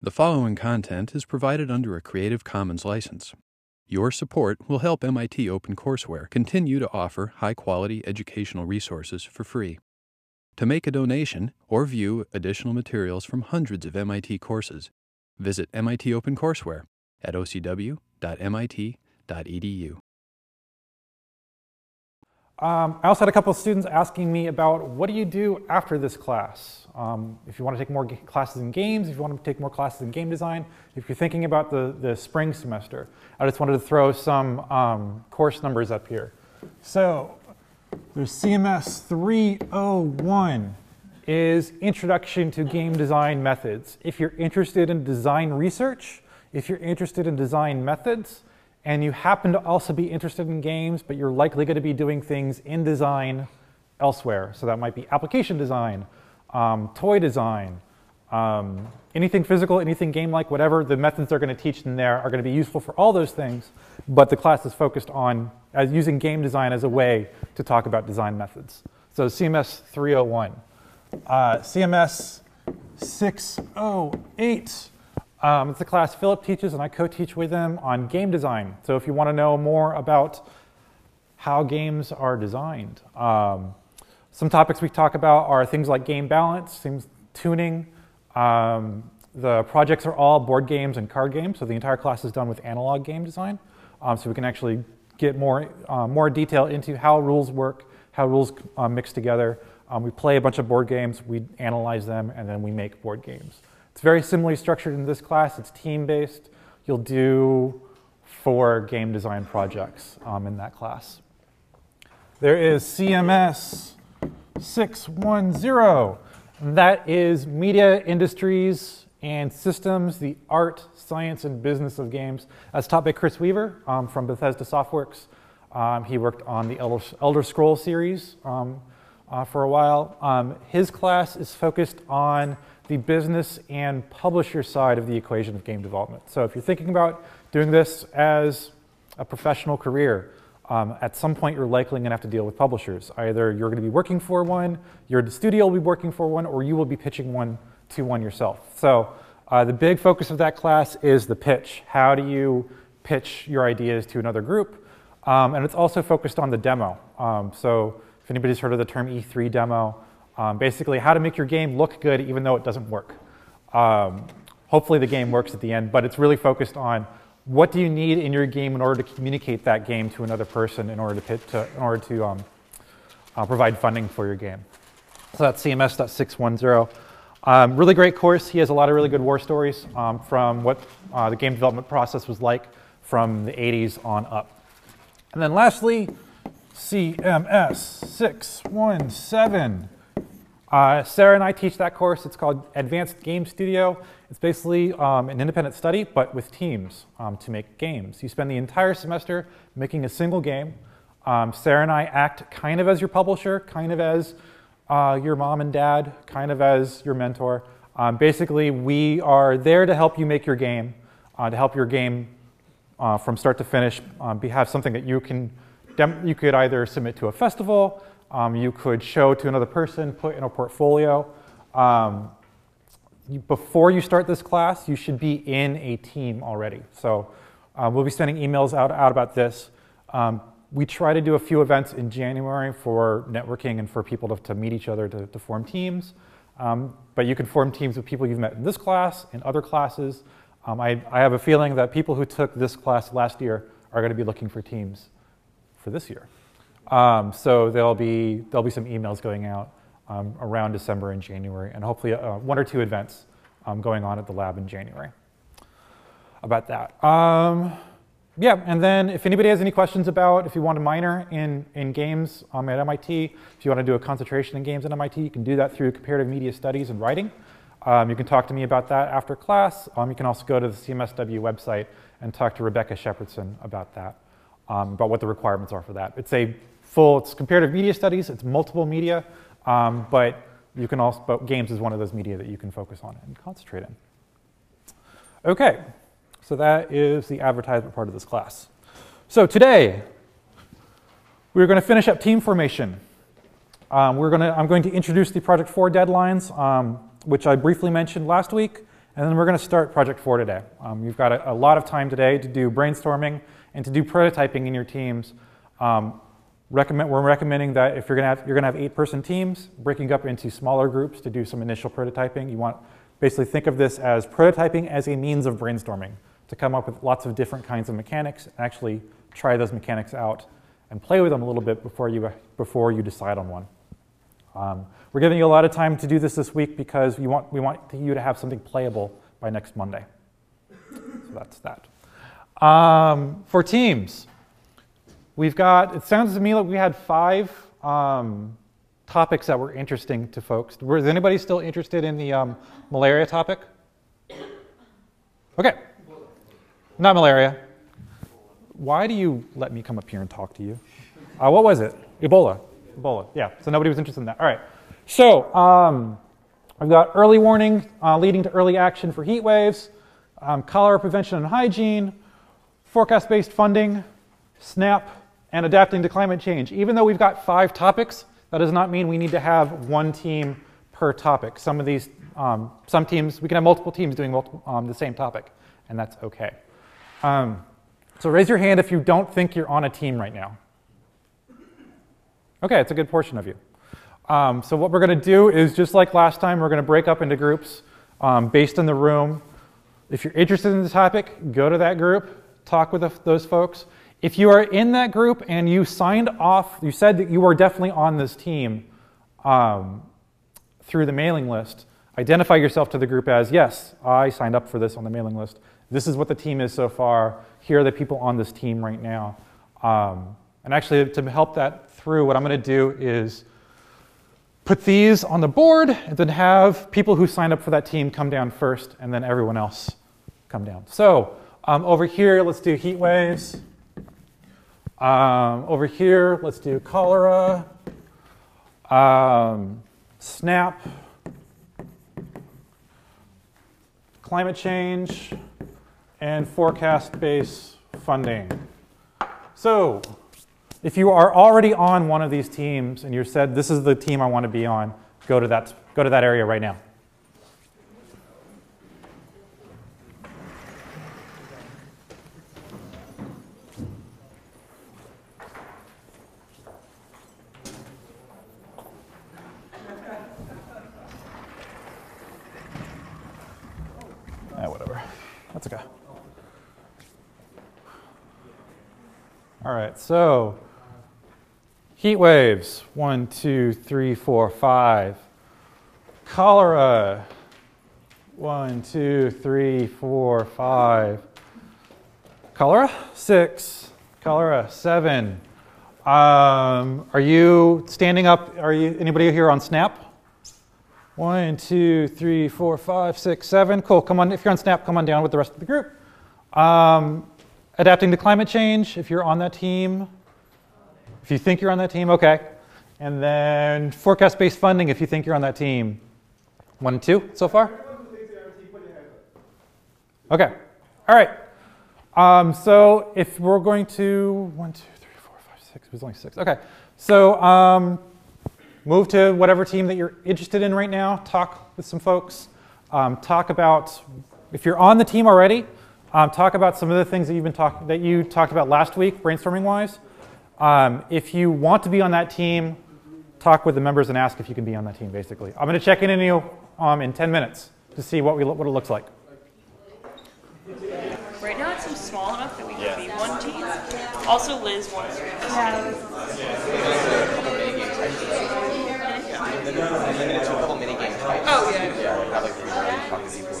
The following content is provided under a Creative Commons license. Your support will help MIT OpenCourseware continue to offer high quality educational resources for free. To make a donation or view additional materials from hundreds of MIT courses, visit MIT OpenCourseware at ocw.mit.edu. Um, I also had a couple of students asking me about what do you do after this class? Um, if you want to take more classes in games, if you want to take more classes in game design, if you're thinking about the, the spring semester. I just wanted to throw some um, course numbers up here. So there's CMS 301 is Introduction to Game Design Methods. If you're interested in design research, if you're interested in design methods, and you happen to also be interested in games, but you're likely going to be doing things in design elsewhere. So that might be application design, um, toy design, um, anything physical, anything game-like, whatever. The methods they're going to teach in there are going to be useful for all those things, but the class is focused on as using game design as a way to talk about design methods. So CMS 301. Uh, CMS 608 um, it's a class Philip teaches and I co-teach with him on game design. So if you want to know more about how games are designed, um, some topics we talk about are things like game balance, tuning. Um, the projects are all board games and card games, so the entire class is done with analog game design. Um, so we can actually get more, uh, more detail into how rules work, how rules uh, mix together. Um, we play a bunch of board games, we analyze them, and then we make board games. It's very similarly structured in this class. It's team-based. You'll do four game design projects um, in that class. There is CMS 610. That is Media Industries and Systems, the Art, Science, and Business of Games. That's taught by Chris Weaver um, from Bethesda Softworks. Um, he worked on the Elder, Elder Scroll series um, uh, for a while. Um, his class is focused on the business and publisher side of the equation of game development. So if you're thinking about doing this as a professional career, um, at some point you're likely going to have to deal with publishers. Either you're going to be working for one, your studio will be working for one, or you will be pitching one to one yourself. So uh, the big focus of that class is the pitch. How do you pitch your ideas to another group? Um, and it's also focused on the demo. Um, so if anybody's heard of the term E3 demo, um, basically, how to make your game look good even though it doesn't work. Um, hopefully the game works at the end, but it's really focused on what do you need in your game in order to communicate that game to another person in order to, pit, to in order to um, uh, provide funding for your game. So that's CMS.610. Um, really great course. He has a lot of really good war stories um, from what uh, the game development process was like from the 80s on up. And then lastly, CMS 617. Uh, Sarah and I teach that course. It's called Advanced Game Studio. It's basically um, an independent study, but with teams um, to make games. You spend the entire semester making a single game. Um, Sarah and I act kind of as your publisher, kind of as uh, your mom and dad, kind of as your mentor. Um, basically, we are there to help you make your game, uh, to help your game uh, from start to finish um, be, have something that you can you could either submit to a festival, um, you could show to another person, put in a portfolio. Um, before you start this class, you should be in a team already. So uh, we'll be sending emails out, out about this. Um, we try to do a few events in January for networking and for people to, to meet each other to, to form teams. Um, but you can form teams with people you've met in this class, in other classes. Um, I, I have a feeling that people who took this class last year are going to be looking for teams for this year. Um, so there'll be, there'll be some emails going out um, around December and January, and hopefully uh, one or two events um, going on at the lab in January about that. Um, yeah, and then if anybody has any questions about if you want to minor in, in games um, at MIT, if you want to do a concentration in games at MIT, you can do that through comparative media studies and writing. Um, you can talk to me about that after class. you can also go to the CMSW website and talk to Rebecca Shepardson about that, about what the requirements are for that. It's a full, it's comparative media studies, it's multiple media, um, but you can also, but games is one of those media that you can focus on and concentrate in. Okay, so that is the advertisement part of this class. So today, we're going to finish up team formation. Um, we're to, I'm going to introduce the Project 4 deadlines, um, which I briefly mentioned last week, And then we're going to start Project 4 today. Um, you've got a, a, lot of time today to do brainstorming and to do prototyping in your teams. Um, recommend, we're recommending that if you're going to have, you're to have eight-person teams, breaking up into smaller groups to do some initial prototyping. You want basically think of this as prototyping as a means of brainstorming to come up with lots of different kinds of mechanics and actually try those mechanics out and play with them a little bit before you, before you decide on one. Um, we're giving you a lot of time to do this this week because we want, we want you to have something playable by next Monday. So that's that. Um, for teams, we've got, it sounds to me like we had five um, topics that were interesting to folks. Was anybody still interested in the um, malaria topic? Okay. Not malaria. Why do you let me come up here and talk to you? Uh, what was it? Ebola. Ebola. Yeah. So nobody was interested in that. All right. So um, I've got early warning uh, leading to early action for heat waves, um, cholera prevention and hygiene, forecast-based funding, SNAP, and adapting to climate change. Even though we've got five topics, that does not mean we need to have one team per topic. Some of these, um, some teams, we can have multiple teams doing multiple, um, the same topic, and that's okay. Um, so raise your hand if you don't think you're on a team right now. Okay, it's a good portion of you. Um, so what we're going to do is just like last time, we're going to break up into groups um, based on the room. If you're interested in the topic, go to that group, talk with the, those folks. If you are in that group and you signed off, you said that you are definitely on this team um, through the mailing list, identify yourself to the group as, yes, I signed up for this on the mailing list. This is what the team is so far. Here are the people on this team right now. Um, and actually, to help that through, what I'm going to do is put these on the board and then have people who signed up for that team come down first and then everyone else come down. So um, over here, let's do heat waves. Um, over here, let's do cholera, um, SNAP, climate change, and forecast-based funding. So if you are already on one of these teams and you said, this is the team I want to be on, go to that, go to that area right now. That's okay. All right, so heat waves one, two, three, four, five. Cholera one, two, three, four, five. Cholera six. Cholera seven. Um, are you standing up? Are you anybody here on Snap? One, two, three, four, five, six, seven. Cool. Come on. If you're on Snap, come on down with the rest of the group. Um, adapting to climate change. If you're on that team. If you think you're on that team, okay. And then forecast-based funding. If you think you're on that team. One and two so far. Okay. All right. Um, so if we're going to one, two, three, four, five, six. It was only six. Okay. So um, move to whatever team that you're interested in right now, talk with some folks, um, talk about, if you're on the team already, um, talk about some of the things that, you've been talk- that you talked about last week, brainstorming wise. Um, if you want to be on that team, talk with the members and ask if you can be on that team, basically. I'm going to check in on you um, in 10 minutes to see what, we, what it looks like. Right now it seems small enough that we can yeah. be one team. Also, Liz wants to. Be one team. Yeah. Oh, yeah. Yeah, have like three rounds, talk to people.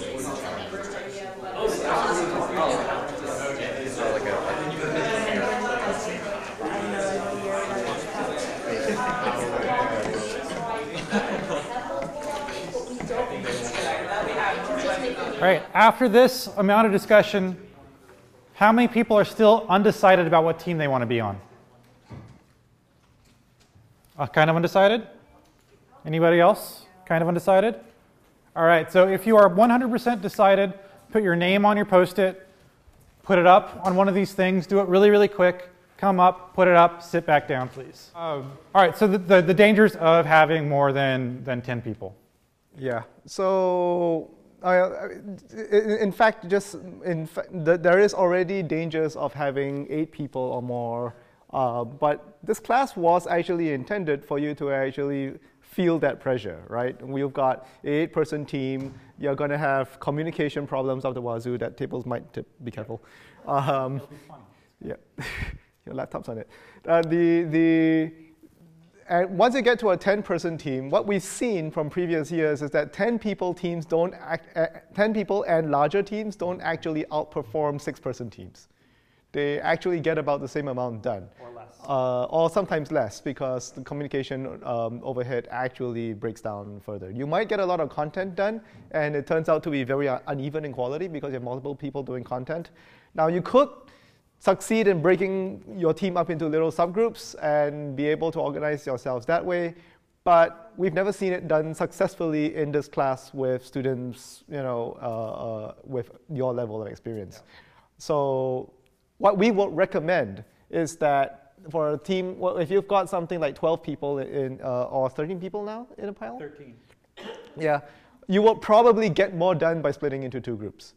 All right, after this amount of discussion, how many people are still undecided about what team they want to be on? Uh, kind of undecided? Anybody else? Kind of undecided? All right, so if you are 100% decided, put your name on your post-it, put it up on one of these things, do it really, really quick, come up, put it up, sit back down, please. Um, all right, so the, the, the, dangers of having more than, than 10 people. Yeah, so uh, in fact, just in fa- there is already dangers of having eight people or more. Uh, but this class was actually intended for you to actually feel that pressure, right? We've got an eight-person team. You're going to have communication problems of the wazoo. That tables might tip. Be careful. Um, yeah, your laptop's on it. Uh, the the and once you get to a 10-person team, what we've seen from previous years is that 10 people teams don't act, uh, 10 people and larger teams don't actually outperform six-person teams. They actually get about the same amount done. Or less. Uh, or sometimes less because the communication um, overhead actually breaks down further. You might get a lot of content done, and it turns out to be very uneven in quality because you have multiple people doing content. Now you could succeed in breaking your team up into little subgroups and be able to organize yourselves that way. But we've never seen it done successfully in this class with students, you know, uh, uh, with your level of experience. Yeah. So what we would recommend is that for a team, well, if you've got something like 12 people in, uh, or 13 people now in a pile? 13. Yeah, you will probably get more done by splitting into two groups.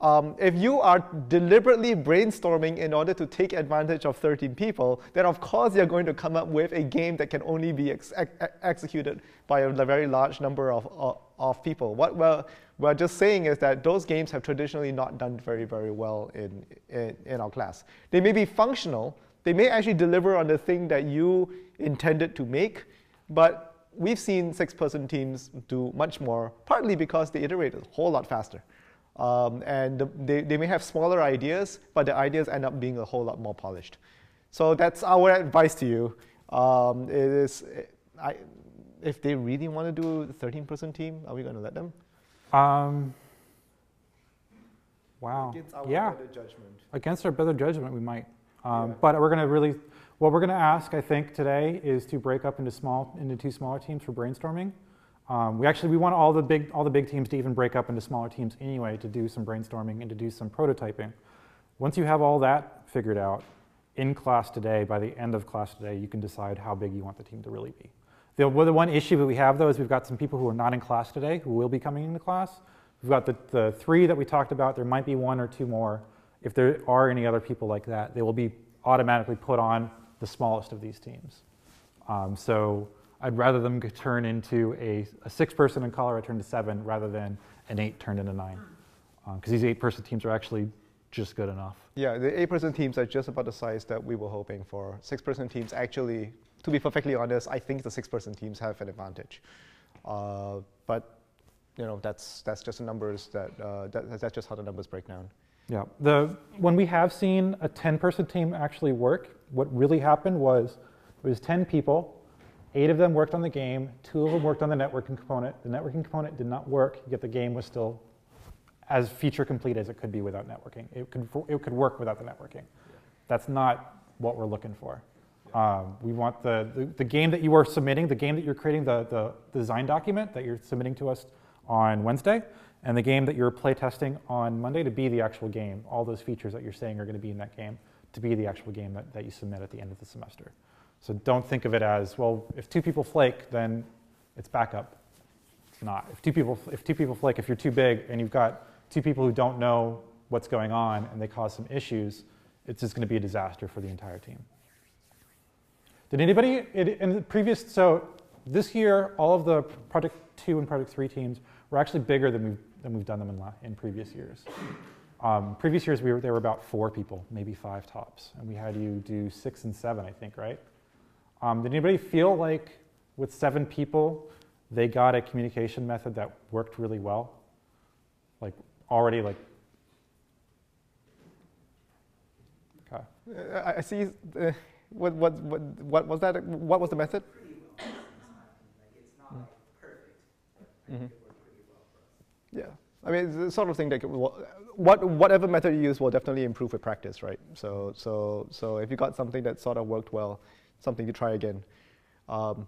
Um, if you are deliberately brainstorming in order to take advantage of 13 people, then of course you're going to come up with a game that can only be ex ex executed by a very large number of, of, of, people. What we're, we're just saying is that those games have traditionally not done very, very well in, in, in our class. They may be functional, they may actually deliver on the thing that you intended to make, but we've seen six-person teams do much more, partly because they iterate a whole lot faster. Um, and the, they, they may have smaller ideas, but the ideas end up being a whole lot more polished. So that's our advice to you. Um, it is, I, if they really want to do a 13-person team, are we going to let them? Um, wow. Against our yeah. better judgment. Against our better judgment, we might. Um, Yeah. But we're going to really, what we're going to ask, I think, today is to break up into small, into two smaller teams for brainstorming. Um, we actually we want all the big all the big teams to even break up into smaller teams anyway to do some brainstorming and to do some prototyping. Once you have all that figured out in class today, by the end of class today, you can decide how big you want the team to really be. The, well, the one issue that we have though is we've got some people who are not in class today who will be coming into class. We've got the, the three that we talked about. There might be one or two more. If there are any other people like that, they will be automatically put on the smallest of these teams. Um, so I'd rather them turn into a, a six person and cholera turn to seven rather than an eight turned into nine. Because um, these eight person teams are actually just good enough. Yeah, the eight person teams are just about the size that we were hoping for. Six person teams actually, to be perfectly honest, I think the six person teams have an advantage. Uh, but you know, that's, that's just the numbers that, uh, that, that's just how the numbers break down. Yeah, the, when we have seen a 10 person team actually work, what really happened was it was 10 people Eight of them worked on the game, two of them worked on the networking component. The networking component did not work, yet the game was still as feature complete as it could be without networking. It could, it could work without the networking. That's not what we're looking for. Um, we want the, the, the, game that you are submitting, the game that you're creating, the, the design document that you're submitting to us on Wednesday, and the game that you're playtesting on Monday to be the actual game. All those features that you're saying are going to be in that game to be the actual game that, that you submit at the end of the semester. So don't think of it as, well, if two people flake, then it's backup. It's not. If two people, if two people flake, if you're too big and you've got two people who don't know what's going on and they cause some issues, it's just going to be a disaster for the entire team. Did anybody, in the previous, so this year, all of the Project 2 and Project 3 teams were actually bigger than we've, than we've done them in, in previous years. Um, previous years, we were, there were about four people, maybe five tops, and we had you do six and seven, I think, right? Um, did anybody feel like with seven people, they got a communication method that worked really well? Like already like, okay. Uh, I see, uh, what, what, what, what was that, what was the method? Mm-hmm. Yeah, I mean, it's the sort of thing that what, whatever method you use will definitely improve with practice, right? So, so, so if you got something that sort of worked well, something to try again. Um,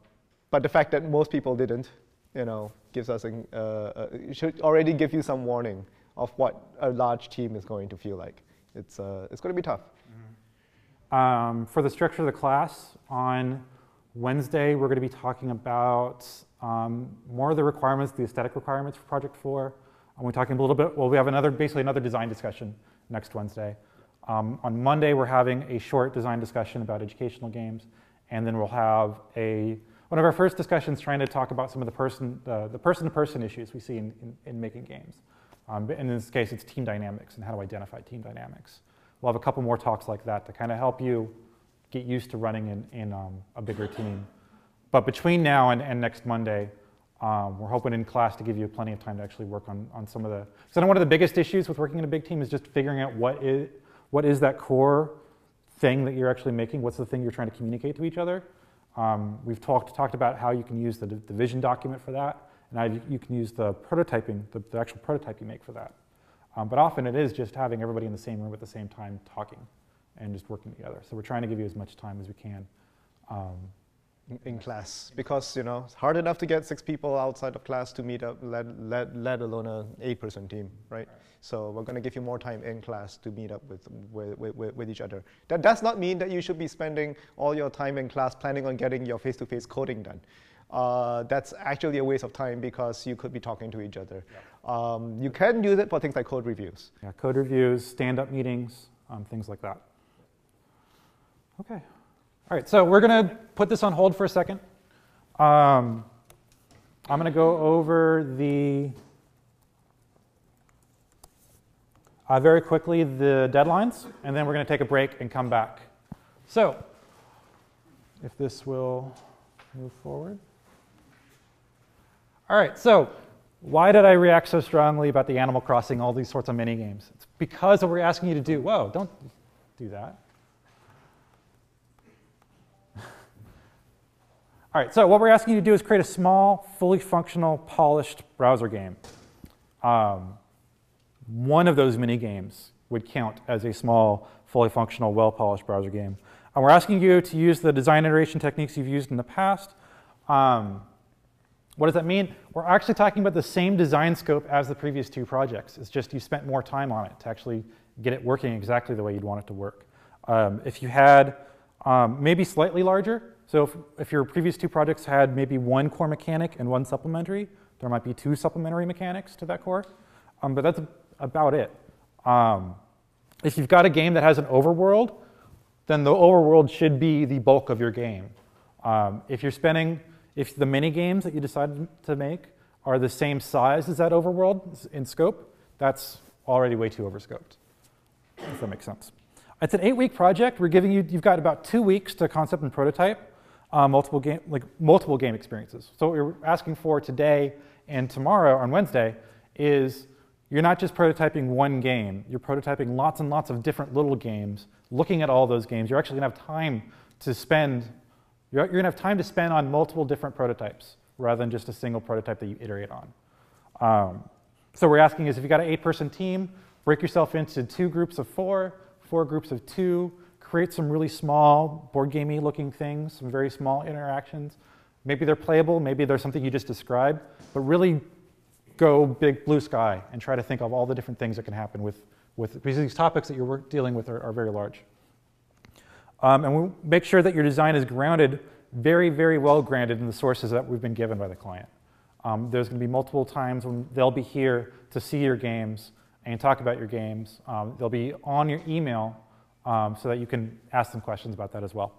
but the fact that most people didn't, you know, gives us uh, uh, should already give you some warning of what a large team is going to feel like. It's, uh, it's going to be tough. Mm-hmm. Um, for the structure of the class, on Wednesday, we're going to be talking about um, more of the requirements, the aesthetic requirements for Project 4. And we're talking a little bit, well, we have another, basically another design discussion next Wednesday. Um, on Monday, we're having a short design discussion about educational games. And then we'll have a, one of our first discussions trying to talk about some of the person, the person-to-person issues we see in, in, in making games. Um, in this case, it's team dynamics and how to identify team dynamics. We'll have a couple more talks like that to kind of help you get used to running in, in um, a bigger team. But between now and, and next Monday, um, we're hoping in class to give you plenty of time to actually work on, on some of the. Know one of the biggest issues with working in a big team is just figuring out what is, what is that core thing that you're actually making? What's the thing you're trying to communicate to each other? Um, we've talked, talked about how you can use the, the vision document for that, and how you, you can use the prototyping, the, the, actual prototype you make for that. Um, but often it is just having everybody in the same room at the same time talking and just working together. So we're trying to give you as much time as we can. Um, in class. Because you know it's hard enough to get six people outside of class to meet up let, let, let alone an eight person team right? So we're going to give you more time in class to meet up with, with, with, with, each other. That does not mean that you should be spending all your time in class planning on getting your face-to-face coding done. Uh, that's actually a waste of time because you could be talking to each other. Um, you can use it for things like code reviews. Yeah code reviews stand-up meetings um, things like that. Okay all right, so we're going to put this on hold for a second. Um, I'm going to go over the uh, very quickly the deadlines, and then we're going to take a break and come back. So, if this will move forward. All right, so why did I react so strongly about the Animal Crossing, all these sorts of mini games? It's because what we're asking you to do. Whoa, don't do that. All right, so what we're asking you to do is create a small, fully functional, polished browser game. Um, one of those mini games would count as a small, fully functional, well-polished browser game. And we're asking you to use the design iteration techniques you've used in the past. Um, what does that mean? We're actually talking about the same design scope as the previous two projects. It's just you spent more time on it to actually get it working exactly the way you'd want it to work. Um, if you had um, maybe slightly larger, so if, if your previous two projects had maybe one core mechanic and one supplementary, there might be two supplementary mechanics to that core, um, but that's about it. Um, if you've got a game that has an overworld, then the overworld should be the bulk of your game. Um, if you're spending, if the mini games that you decided to make are the same size as that overworld in scope, that's already way too overscoped, if that makes sense. It's an eight-week project. We're giving you, you've got about two weeks to concept and prototype uh, multiple game like multiple game experiences. So what we're asking for today and tomorrow on Wednesday is you're not just prototyping one game. You're prototyping lots and lots of different little games. Looking at all those games, you're actually going to have time to spend. You're, you're to have time to spend on multiple different prototypes rather than just a single prototype that you iterate on. Um, so we're asking is if you've got an eight-person team, break yourself into two groups of four, four groups of two, create some really small board gamey looking things, some very small interactions. Maybe they're playable, maybe they're something you just described, but really go big blue sky and try to think of all the different things that can happen with, with because these topics that you're dealing with are, are very large. Um, and we make sure that your design is grounded, very, very well grounded in the sources that we've been given by the client. Um, there's going to be multiple times when they'll be here to see your games and talk about your games. Um, they'll be on your email um, so that you can ask them questions about that as well.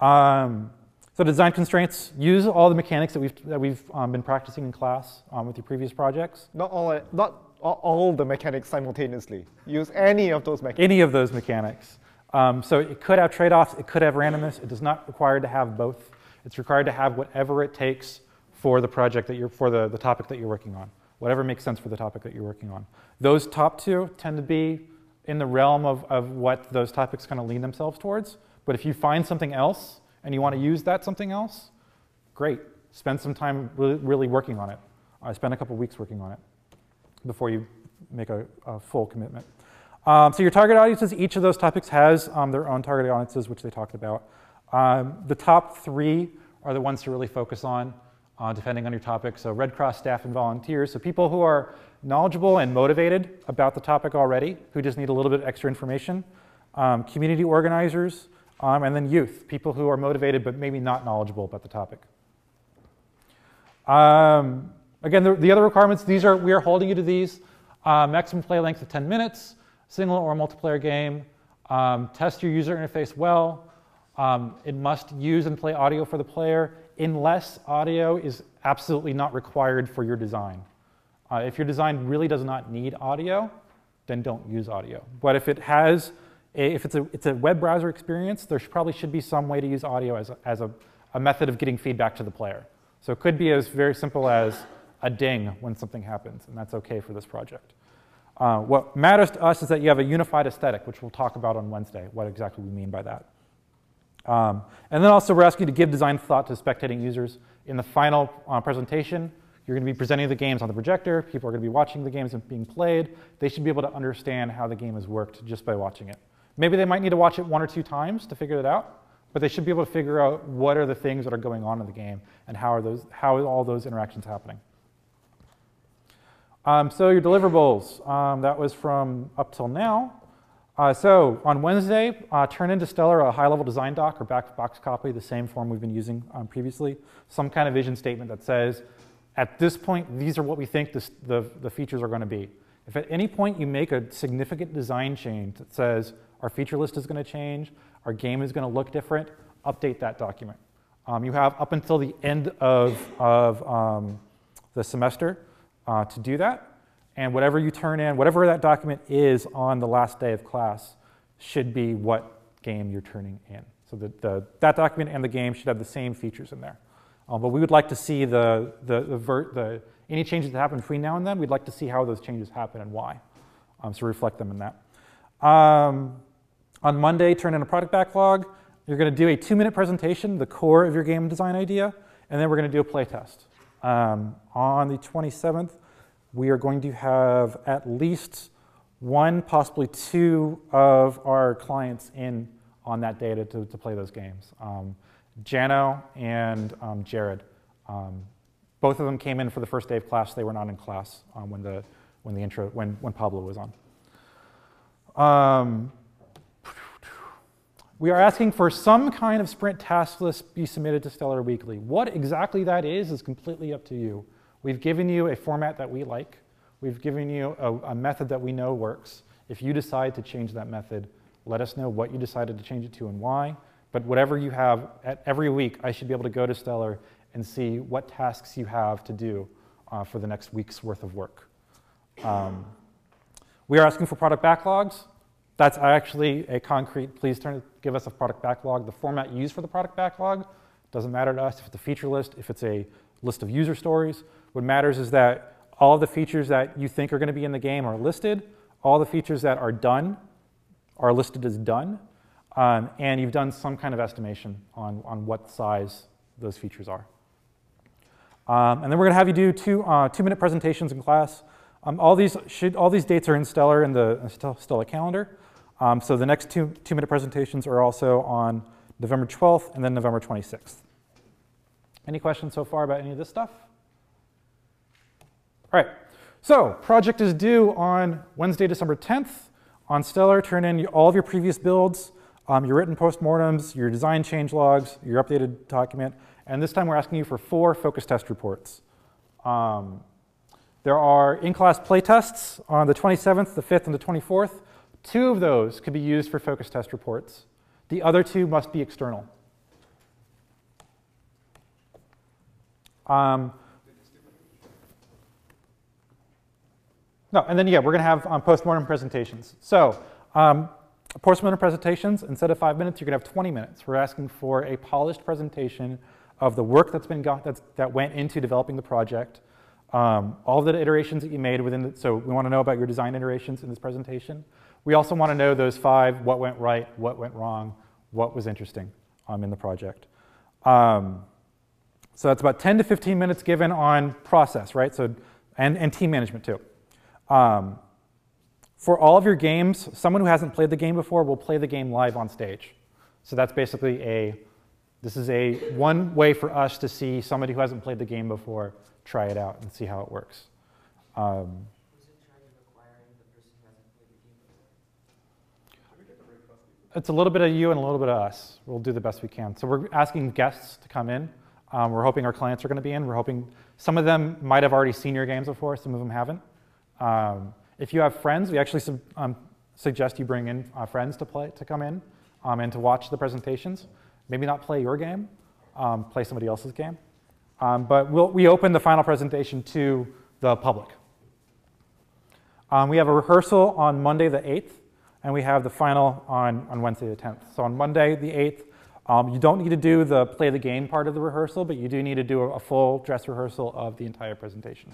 Um, so design constraints, use all the mechanics that we've, that we've um, been practicing in class um, with your previous projects. Not all, not all the mechanics simultaneously. Use any of those mechanics. Any of those mechanics. Um, so it could have trade-offs, it could have randomness. It does not require to have both. It's required to have whatever it takes for the project that you're, for the, the topic that you're working on. Whatever makes sense for the topic that you're working on. Those top two tend to be in the realm of, of what those topics kind of lean themselves towards. But if you find something else and you want to use that something else, great. Spend some time really, really working on it. I spend a couple weeks working on it before you make a, a full commitment. Um, so your target audiences, each of those topics has um, their own target audiences, which they talked about. Um, the top three are the ones to really focus on, uh, depending on your topic. So Red Cross staff and volunteers, so people who are knowledgeable and motivated about the topic already, who just need a little bit of extra information, um, community organizers, um, and then youth, people who are motivated but maybe not knowledgeable about the topic. Um, Again, the, the, other requirements, these are, we are holding you to these. Uh, maximum play length of 10 minutes, single or multiplayer game. Um, test your user interface well. Um, it must use and play audio for the player unless audio is absolutely not required for your design. Uh, if your design really does not need audio, then don't use audio. But if it has, a, if it's a, it's a web browser experience, there should, probably should be some way to use audio as, a, as a, a method of getting feedback to the player. So it could be as very simple as a ding when something happens, and that's okay for this project. Uh, what matters to us is that you have a unified aesthetic, which we'll talk about on Wednesday, what exactly we mean by that. Um, and then also we're asking you to give design thought to spectating users. In the final uh, presentation, you're going to be presenting the games on the projector. People are going to be watching the games and being played. They should be able to understand how the game has worked just by watching it. Maybe they might need to watch it one or two times to figure it out, but they should be able to figure out what are the things that are going on in the game and how are, those, how are all those interactions happening. Um, so your deliverables, um, that was from up till now. Uh, so on Wednesday, uh, turn into Stellar a high-level design doc or back box copy, the same form we've been using um, previously. Some kind of vision statement that says, at this point, these are what we think this, the, the features are going to be. If at any point you make a significant design change that says our feature list is going to change, our game is going to look different, update that document. Um, you have up until the end of, of um, the semester uh, to do that. And whatever you turn in, whatever that document is on the last day of class, should be what game you're turning in. So the, the, that document and the game should have the same features in there. Um, but we would like to see the, the, the, the, any changes that happen between now and then, we'd like to see how those changes happen and why. Um, so reflect them in that. Um, on Monday, turn in a product backlog. You're going to do a two minute presentation, the core of your game design idea, and then we're going to do a playtest. Um, on the 27th, we are going to have at least one, possibly two of our clients in on that data to, to, play those games. Um, Jano and um, Jared. Um, both of them came in for the first day of class. They were not in class um, when, the, when, the intro, when, when Pablo was on. Um, we are asking for some kind of sprint task list be submitted to Stellar Weekly. What exactly that is is completely up to you. We've given you a format that we like. We've given you a, a method that we know works. If you decide to change that method, let us know what you decided to change it to and why. But whatever you have, at every week, I should be able to go to Stellar and see what tasks you have to do uh, for the next week's worth of work. Um, we are asking for product backlogs. That's actually a concrete, please turn, give us a product backlog. The format used for the product backlog doesn't matter to us if it's a feature list, if it's a list of user stories. What matters is that all the features that you think are going to be in the game are listed. All the features that are done are listed as done um, and you've done some kind of estimation on, on what size those features are. Um, and then we're going to have you do two, uh, two minute presentations in class. Um, all, these should, all these dates are in Stellar in the Stellar calendar. Um, so the next two, two minute presentations are also on November 12th and then November 26th. Any questions so far about any of this stuff? All right, so project is due on Wednesday, December 10th. On Stellar, turn in all of your previous builds um, your written postmortems, your design change logs, your updated document, and this time we're asking you for four focus test reports. Um, there are in-class playtests on the 27th, the 5th, and the 24th. Two of those could be used for focus test reports. The other two must be external. Um, no, and then yeah, we're going to have um, postmortem presentations. So um, Postmortem presentations, instead of five minutes, you're going to have 20 minutes. We're asking for a polished presentation of the work that's been got, that's, that went into developing the project, um, all the iterations that you made within the, so we want to know about your design iterations in this presentation. We also want to know those five, what went right, what went wrong, what was interesting um, in the project. Um, so that's about 10 to 15 minutes given on process, right? So, and, and team management too. Um, for all of your games, someone who hasn't played the game before will play the game live on stage. So that's basically a, this is a one way for us to see somebody who hasn't played the game before try it out and see how it works. Um, it's a little bit of you and a little bit of us. We'll do the best we can. So we're asking guests to come in. Um, we're hoping our clients are going to be in. We're hoping some of them might have already seen your games before, some of them haven't. Um, if you have friends, we actually su um, suggest you bring in uh, friends to play to come in um, and to watch the presentations. Maybe not play your game, um, play somebody else's game. Um, but we'll, we open the final presentation to the public. Um, we have a rehearsal on Monday the 8th, and we have the final on, on Wednesday the 10th. So on Monday the 8th, um, you don't need to do the play the game part of the rehearsal, but you do need to do a, a full dress rehearsal of the entire presentation.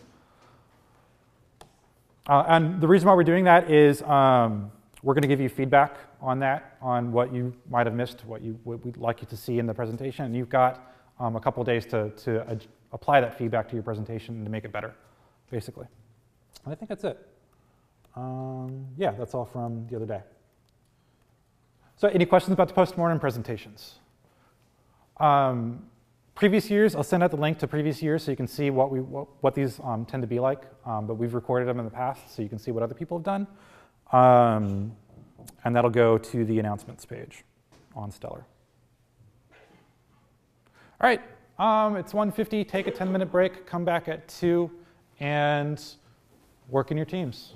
Uh, and the reason why we're doing that is um, we're going to give you feedback on that, on what you might have missed, what, you, what we'd like you to see in the presentation. And you've got um, a couple days to, to apply that feedback to your presentation and to make it better, basically. And I think that's it. Um, yeah, that's all from the other day. So, any questions about the postmortem presentations? Um, previous years, I'll send out the link to previous years so you can see what, we, what, what these um, tend to be like. Um, but we've recorded them in the past so you can see what other people have done. Um, and that'll go to the announcements page on Stellar. All right, um, it's 1.50, take a 10 minute break, come back at 2, and work in your teams.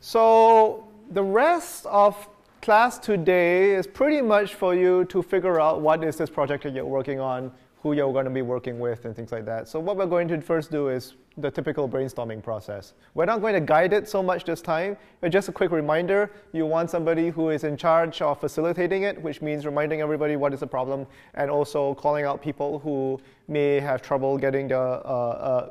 So the rest of class today is pretty much for you to figure out what is this project that you're working on, who you're going to be working with, and things like that. So what we're going to first do is the typical brainstorming process. We're not going to guide it so much this time, but just a quick reminder, you want somebody who is in charge of facilitating it, which means reminding everybody what is the problem, and also calling out people who may have trouble getting the, uh, uh,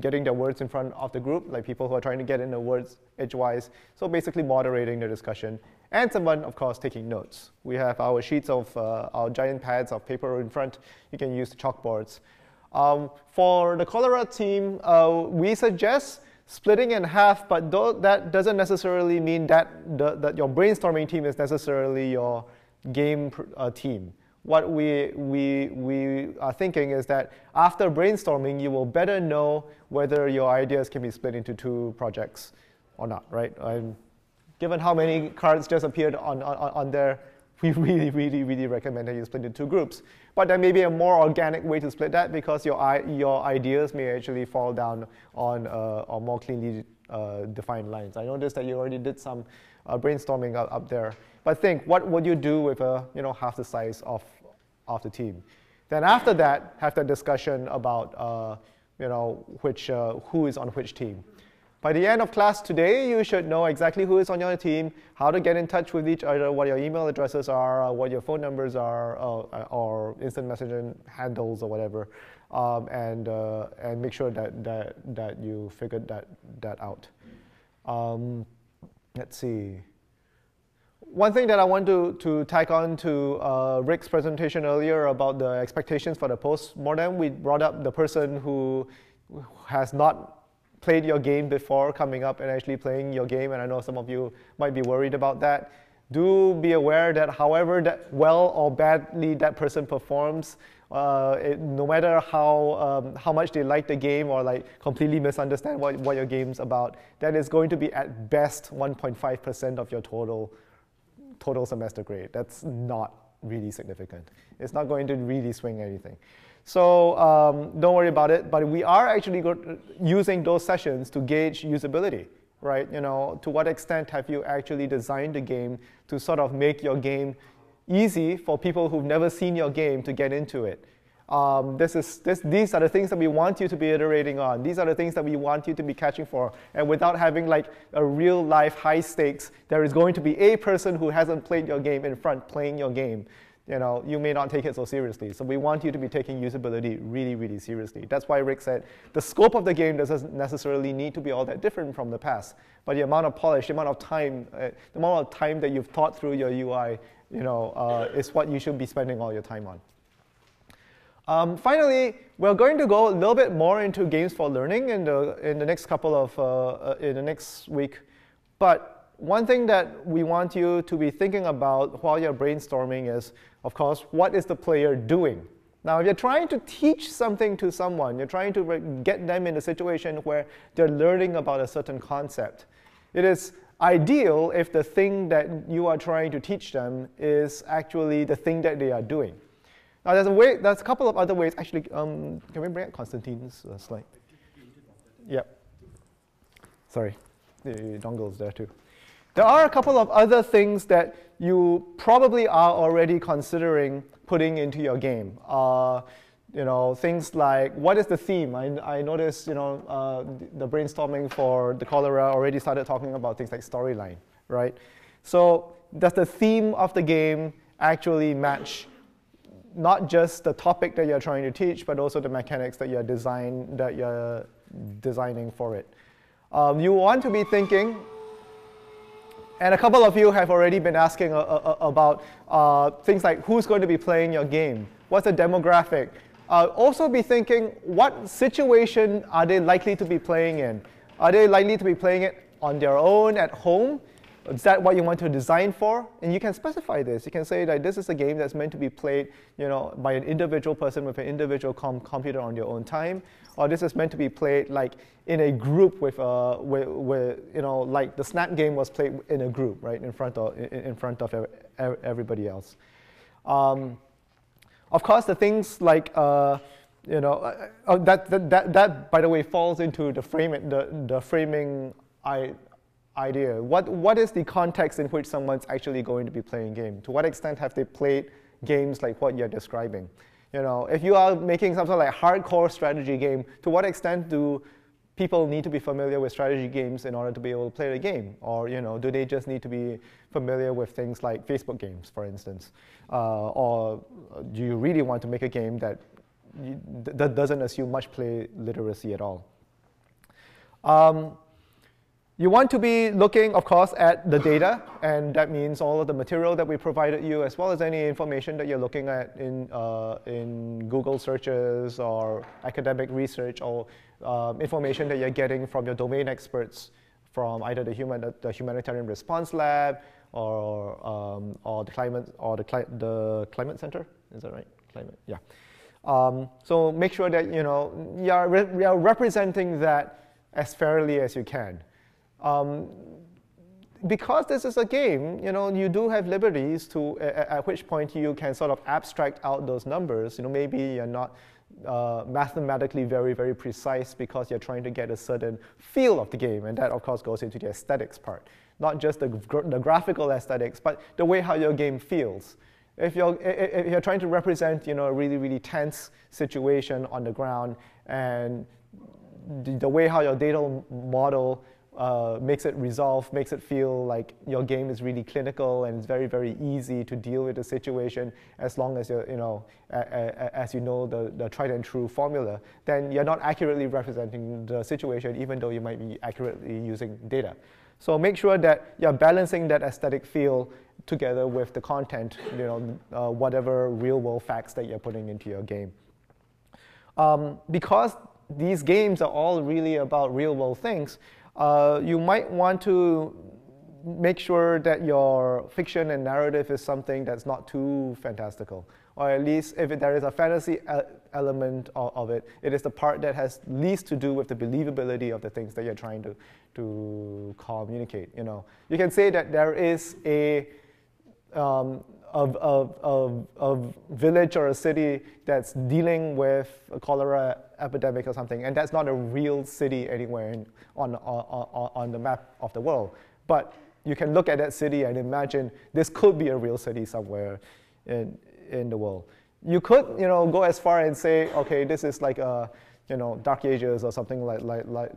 getting their words in front of the group, like people who are trying to get in the words edgewise. So basically moderating the discussion. And someone, of course, taking notes. We have our sheets of, uh, our giant pads of paper in front. You can use the chalkboards. Um, for the cholera team, uh, we suggest splitting in half, but that doesn't necessarily mean that, the, that your brainstorming team is necessarily your game uh, team. What we, we, we are thinking is that after brainstorming, you will better know whether your ideas can be split into two projects or not, right? Given how many cards just appeared on, on, on there, we really, really, really recommend that you split into two groups. But there may be a more organic way to split that because your, your ideas may actually fall down on, uh, on more cleanly uh, defined lines. I noticed that you already did some uh, brainstorming up, up, there. But think, what would you do with a, you know, half the size of, of the team? Then after that, have that discussion about uh, you know, which, uh, who is on which team. By the end of class today, you should know exactly who is on your team, how to get in touch with each other, what your email addresses are, uh, what your phone numbers are, uh, or instant messaging handles or whatever, um, and, uh, and make sure that, that, that you figured that, that out. Um, let's see. One thing that I want to, to tack on to uh, Rik's presentation earlier about the expectations for the post-mortem, we brought up the person who has not played your game before coming up and actually playing your game, and I know some of you might be worried about that. Do be aware that however that well or badly that person performs, uh, it, no matter how, um, how much they like the game or like completely misunderstand what, what your game's about, that is going to be at best 1.5% of your total, total semester grade. That's not really significant. It's not going to really swing anything. So um, don't worry about it. But we are actually using those sessions to gauge usability, right? You know, to what extent have you actually designed the game to sort of make your game easy for people who've never seen your game to get into it? Um, this is, this, these are the things that we want you to be iterating on. These are the things that we want you to be catching for. And without having like a real life high stakes, there is going to be a person who hasn't played your game in front playing your game you know, you may not take it so seriously. So we want you to be taking usability really, really seriously. That's why Rik said the scope of the game doesn't necessarily need to be all that different from the past, but the amount of polish, the amount of time, uh, the amount of time that you've thought through your UI, you know, uh, is what you should be spending all your time on. Um, finally, we're going to go a little bit more into games for learning in the in the next couple of uh, uh in the next week, but one thing that we want you to be thinking about while you're brainstorming is, of course, what is the player doing? Now, if you're trying to teach something to someone, you're trying to get them in a situation where they're learning about a certain concept, it is ideal if the thing that you are trying to teach them is actually the thing that they are doing. Now there's a way, there's a couple of other ways. Actually, um, can we bring up Konstantin's uh, slide? Yep. Sorry, the dongle is there too. There are a couple of other things that you probably are already considering putting into your game. Uh, you know, things like what is the theme? I, I noticed, you know, uh, the brainstorming for the cholera already started talking about things like storyline, right? So does the theme of the game actually match not just the topic that you're trying to teach, but also the mechanics that you're design that you're designing for it? Um, you want to be thinking, and a couple of you have already been asking uh, uh, uh about uh, things like who's going to be playing your game, what's the demographic, uh, also be thinking, what situation are they likely to be playing in? Are they likely to be playing it on their own at home? Is that what you want to design for? And you can specify this. You can say that this is a game that's meant to be played you know, by an individual person with an individual com computer on their own time. Or this is meant to be played like in a group with, uh, with, with, you know, like the Snap game was played in a group, right, in front of, in, front of everybody else. Um, of course, the things like, uh, you know, uh, uh, that, that, that, that, by the way, falls into the, frame, the, the framing I, idea. What, what is the context in which someone's actually going to be playing game? To what extent have they played games like what you're describing? You know, if you are making some sort of like hardcore strategy game, to what extent do people need to be familiar with strategy games in order to be able to play the game? Or, you know, do they just need to be familiar with things like Facebook games, for instance? Uh, or do you really want to make a game that, that doesn't assume much play literacy at all? Um, you want to be looking, of course, at the data, and that means all of the material that we provided you, as well as any information that you're looking at in, uh, in Google searches or academic research or um, information that you're getting from your domain experts from either the, human, the humanitarian response lab or, um, or the climate or the, cli the climate center. Is that right? Climate, yeah. Um, so make sure that you know you're, re you're representing that as fairly as you can. Um, because this is a game, you know, you do have liberties to, at, at, which point you can sort of abstract out those numbers. You know, maybe you're not uh, mathematically very, very precise because you're trying to get a certain feel of the game. And that, of course, goes into the aesthetics part. Not just the, the graphical aesthetics, but the way how your game feels. If you're, if you're trying to represent, you know, a really, really tense situation on the ground and the, the way how your data model uh, makes it resolve, makes it feel like your game is really clinical and it's very, very easy to deal with the situation as long as you're, you know, a, a, as you know the, the tried and true formula, then you're not accurately representing the situation even though you might be accurately using data. So make sure that you're balancing that aesthetic feel together with the content, you know, uh, whatever real world facts that you're putting into your game. Um, because these games are all really about real world things, uh, you might want to make sure that your fiction and narrative is something that's not too fantastical. Or at least if it, there is a fantasy element of, of, it, it is the part that has least to do with the believability of the things that you're trying to, to communicate. You, know. you can say that there is a, um, of, of, of, of village or a city that's dealing with a cholera epidemic or something, and that's not a real city anywhere in, on, on, on the map of the world. But you can look at that city and imagine this could be a real city somewhere in, in the world. You could you know, go as far and say, okay, this is like a you know, dark ages or something like, like, like,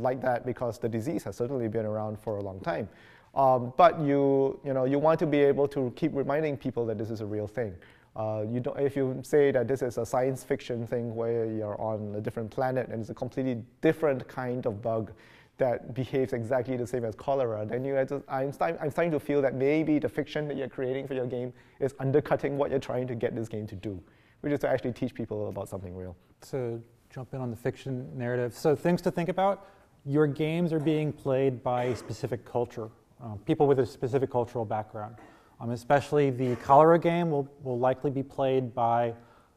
like that because the disease has certainly been around for a long time. Um, but you, you, know, you want to be able to keep reminding people that this is a real thing. Uh, you don't, if you say that this is a science fiction thing where you're on a different planet and it's a completely different kind of bug that behaves exactly the same as cholera, then you just, I'm, start, I'm starting to feel that maybe the fiction that you're creating for your game is undercutting what you're trying to get this game to do, which is to actually teach people about something real. To jump in on the fiction narrative, so things to think about, your games are being played by a specific culture, uh, people with a specific cultural background. Um, especially the cholera game will, will likely be played by,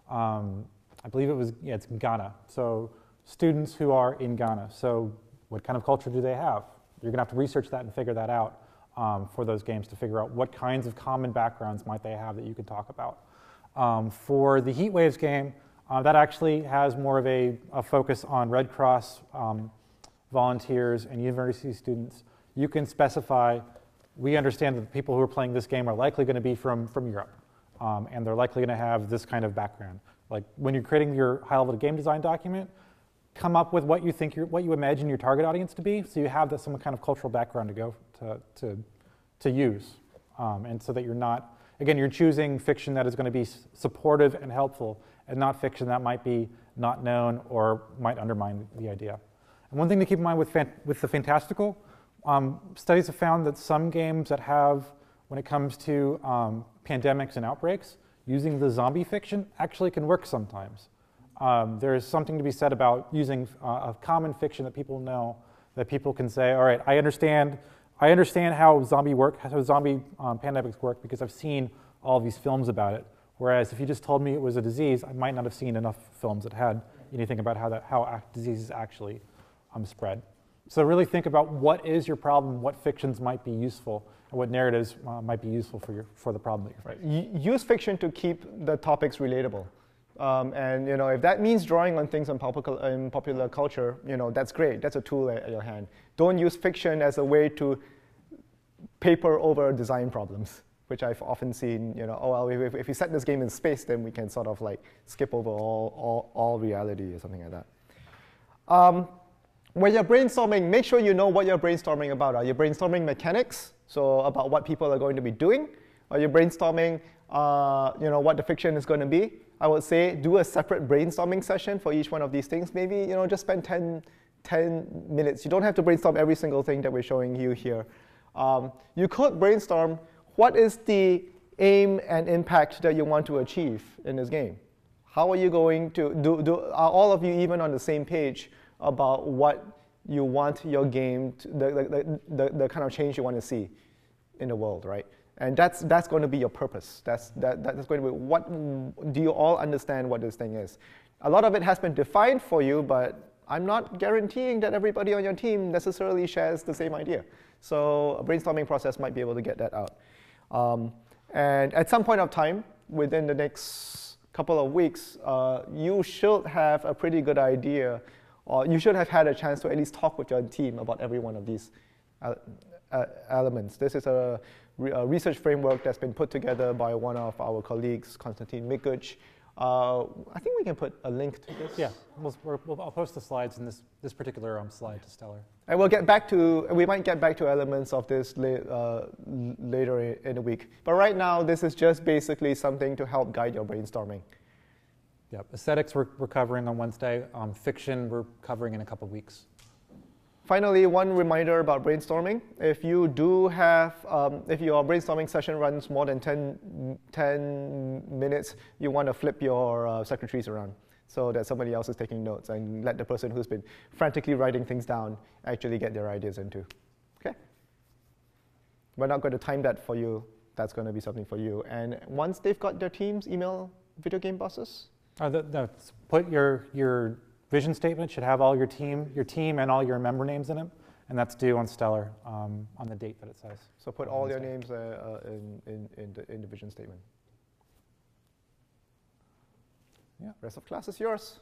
um, I believe it was, yeah, it's Ghana. So students who are in Ghana. So what kind of culture do they have? You're gonna have to research that and figure that out um, for those games to figure out what kinds of common backgrounds might they have that you can talk about. Um, for the Heat Waves game, uh, that actually has more of a, a focus on Red Cross um, volunteers and university students. You can specify, we understand that the people who are playing this game are likely going to be from, from Europe, um, and they're likely going to have this kind of background. Like when you're creating your high-level game design document, come up with what you think what you imagine your target audience to be, so you have this, some kind of cultural background to go to, to, to use, um, and so that you're not, again, you're choosing fiction that is going to be supportive and helpful, and not fiction that might be not known or might undermine the idea. And one thing to keep in mind with, with the fantastical, um, studies have found that some games that have, when it comes to um, pandemics and outbreaks, using the zombie fiction actually can work sometimes. Um, there is something to be said about using uh, a common fiction that people know, that people can say, all right, I understand, I understand how zombie work, how zombie um, pandemics work because I've seen all these films about it. Whereas if you just told me it was a disease, I might not have seen enough films that had anything about how, that, how diseases actually um, spread. So really think about what is your problem, what fictions might be useful, and what narratives uh, might be useful for, your, for the problem that you're facing. Use fiction to keep the topics relatable. Um, and you know, if that means drawing on things in popular, in popular culture, you know, that's great. That's a tool at, at your hand. Don't use fiction as a way to paper over design problems, which I've often seen. You know, oh well, if, if we set this game in space, then we can sort of like skip over all, all, all reality or something like that. Um, when you're brainstorming, make sure you know what you're brainstorming about. Are you brainstorming mechanics? So about what people are going to be doing? Are you brainstorming, uh, you know, what the fiction is going to be? I would say do a separate brainstorming session for each one of these things. Maybe, you know, just spend 10, 10 minutes. You don't have to brainstorm every single thing that we're showing you here. Um, you could brainstorm what is the aim and impact that you want to achieve in this game. How are you going to do, do are all of you even on the same page about what you want your game, to, the, the, the, the, kind of change you want to see in the world, right? And that's, that's going to be your purpose. That's, that, that's going to be what do you all understand what this thing is? A lot of it has been defined for you, but I'm not guaranteeing that everybody on your team necessarily shares the same idea. So a brainstorming process might be able to get that out. Um, and at some point of time, within the next couple of weeks, uh, you should have a pretty good idea or you should have had a chance to at least talk with your team about every one of these uh, uh, elements. This is a, re a, research framework that's been put together by one of our colleagues, Konstantin Mitgutsch. Uh, I think we can put a link to this. Yeah, we'll, we'll, I'll post the slides in this, this particular um, slide to Stellar. And we'll get back to, we might get back to elements of this la uh, later in the week. But right now, this is just basically something to help guide your brainstorming. Yep. Aesthetics we're, we're covering on Wednesday. Um, fiction we're covering in a couple of weeks. Finally, one reminder about brainstorming. If you do have, um, if your brainstorming session runs more than 10, 10 minutes, you want to flip your uh, secretaries around so that somebody else is taking notes and let the person who's been frantically writing things down actually get their ideas into. Okay? We're not going to time that for you. That's going to be something for you. And once they've got their teams, email video game bosses Oh, put your, your vision statement should have all your team, your team and all your member names in it, and that's due on Stellar um, on the date that it says. So put all your names uh, uh, in, in, in, the, in the vision statement. Yeah, rest of class is yours.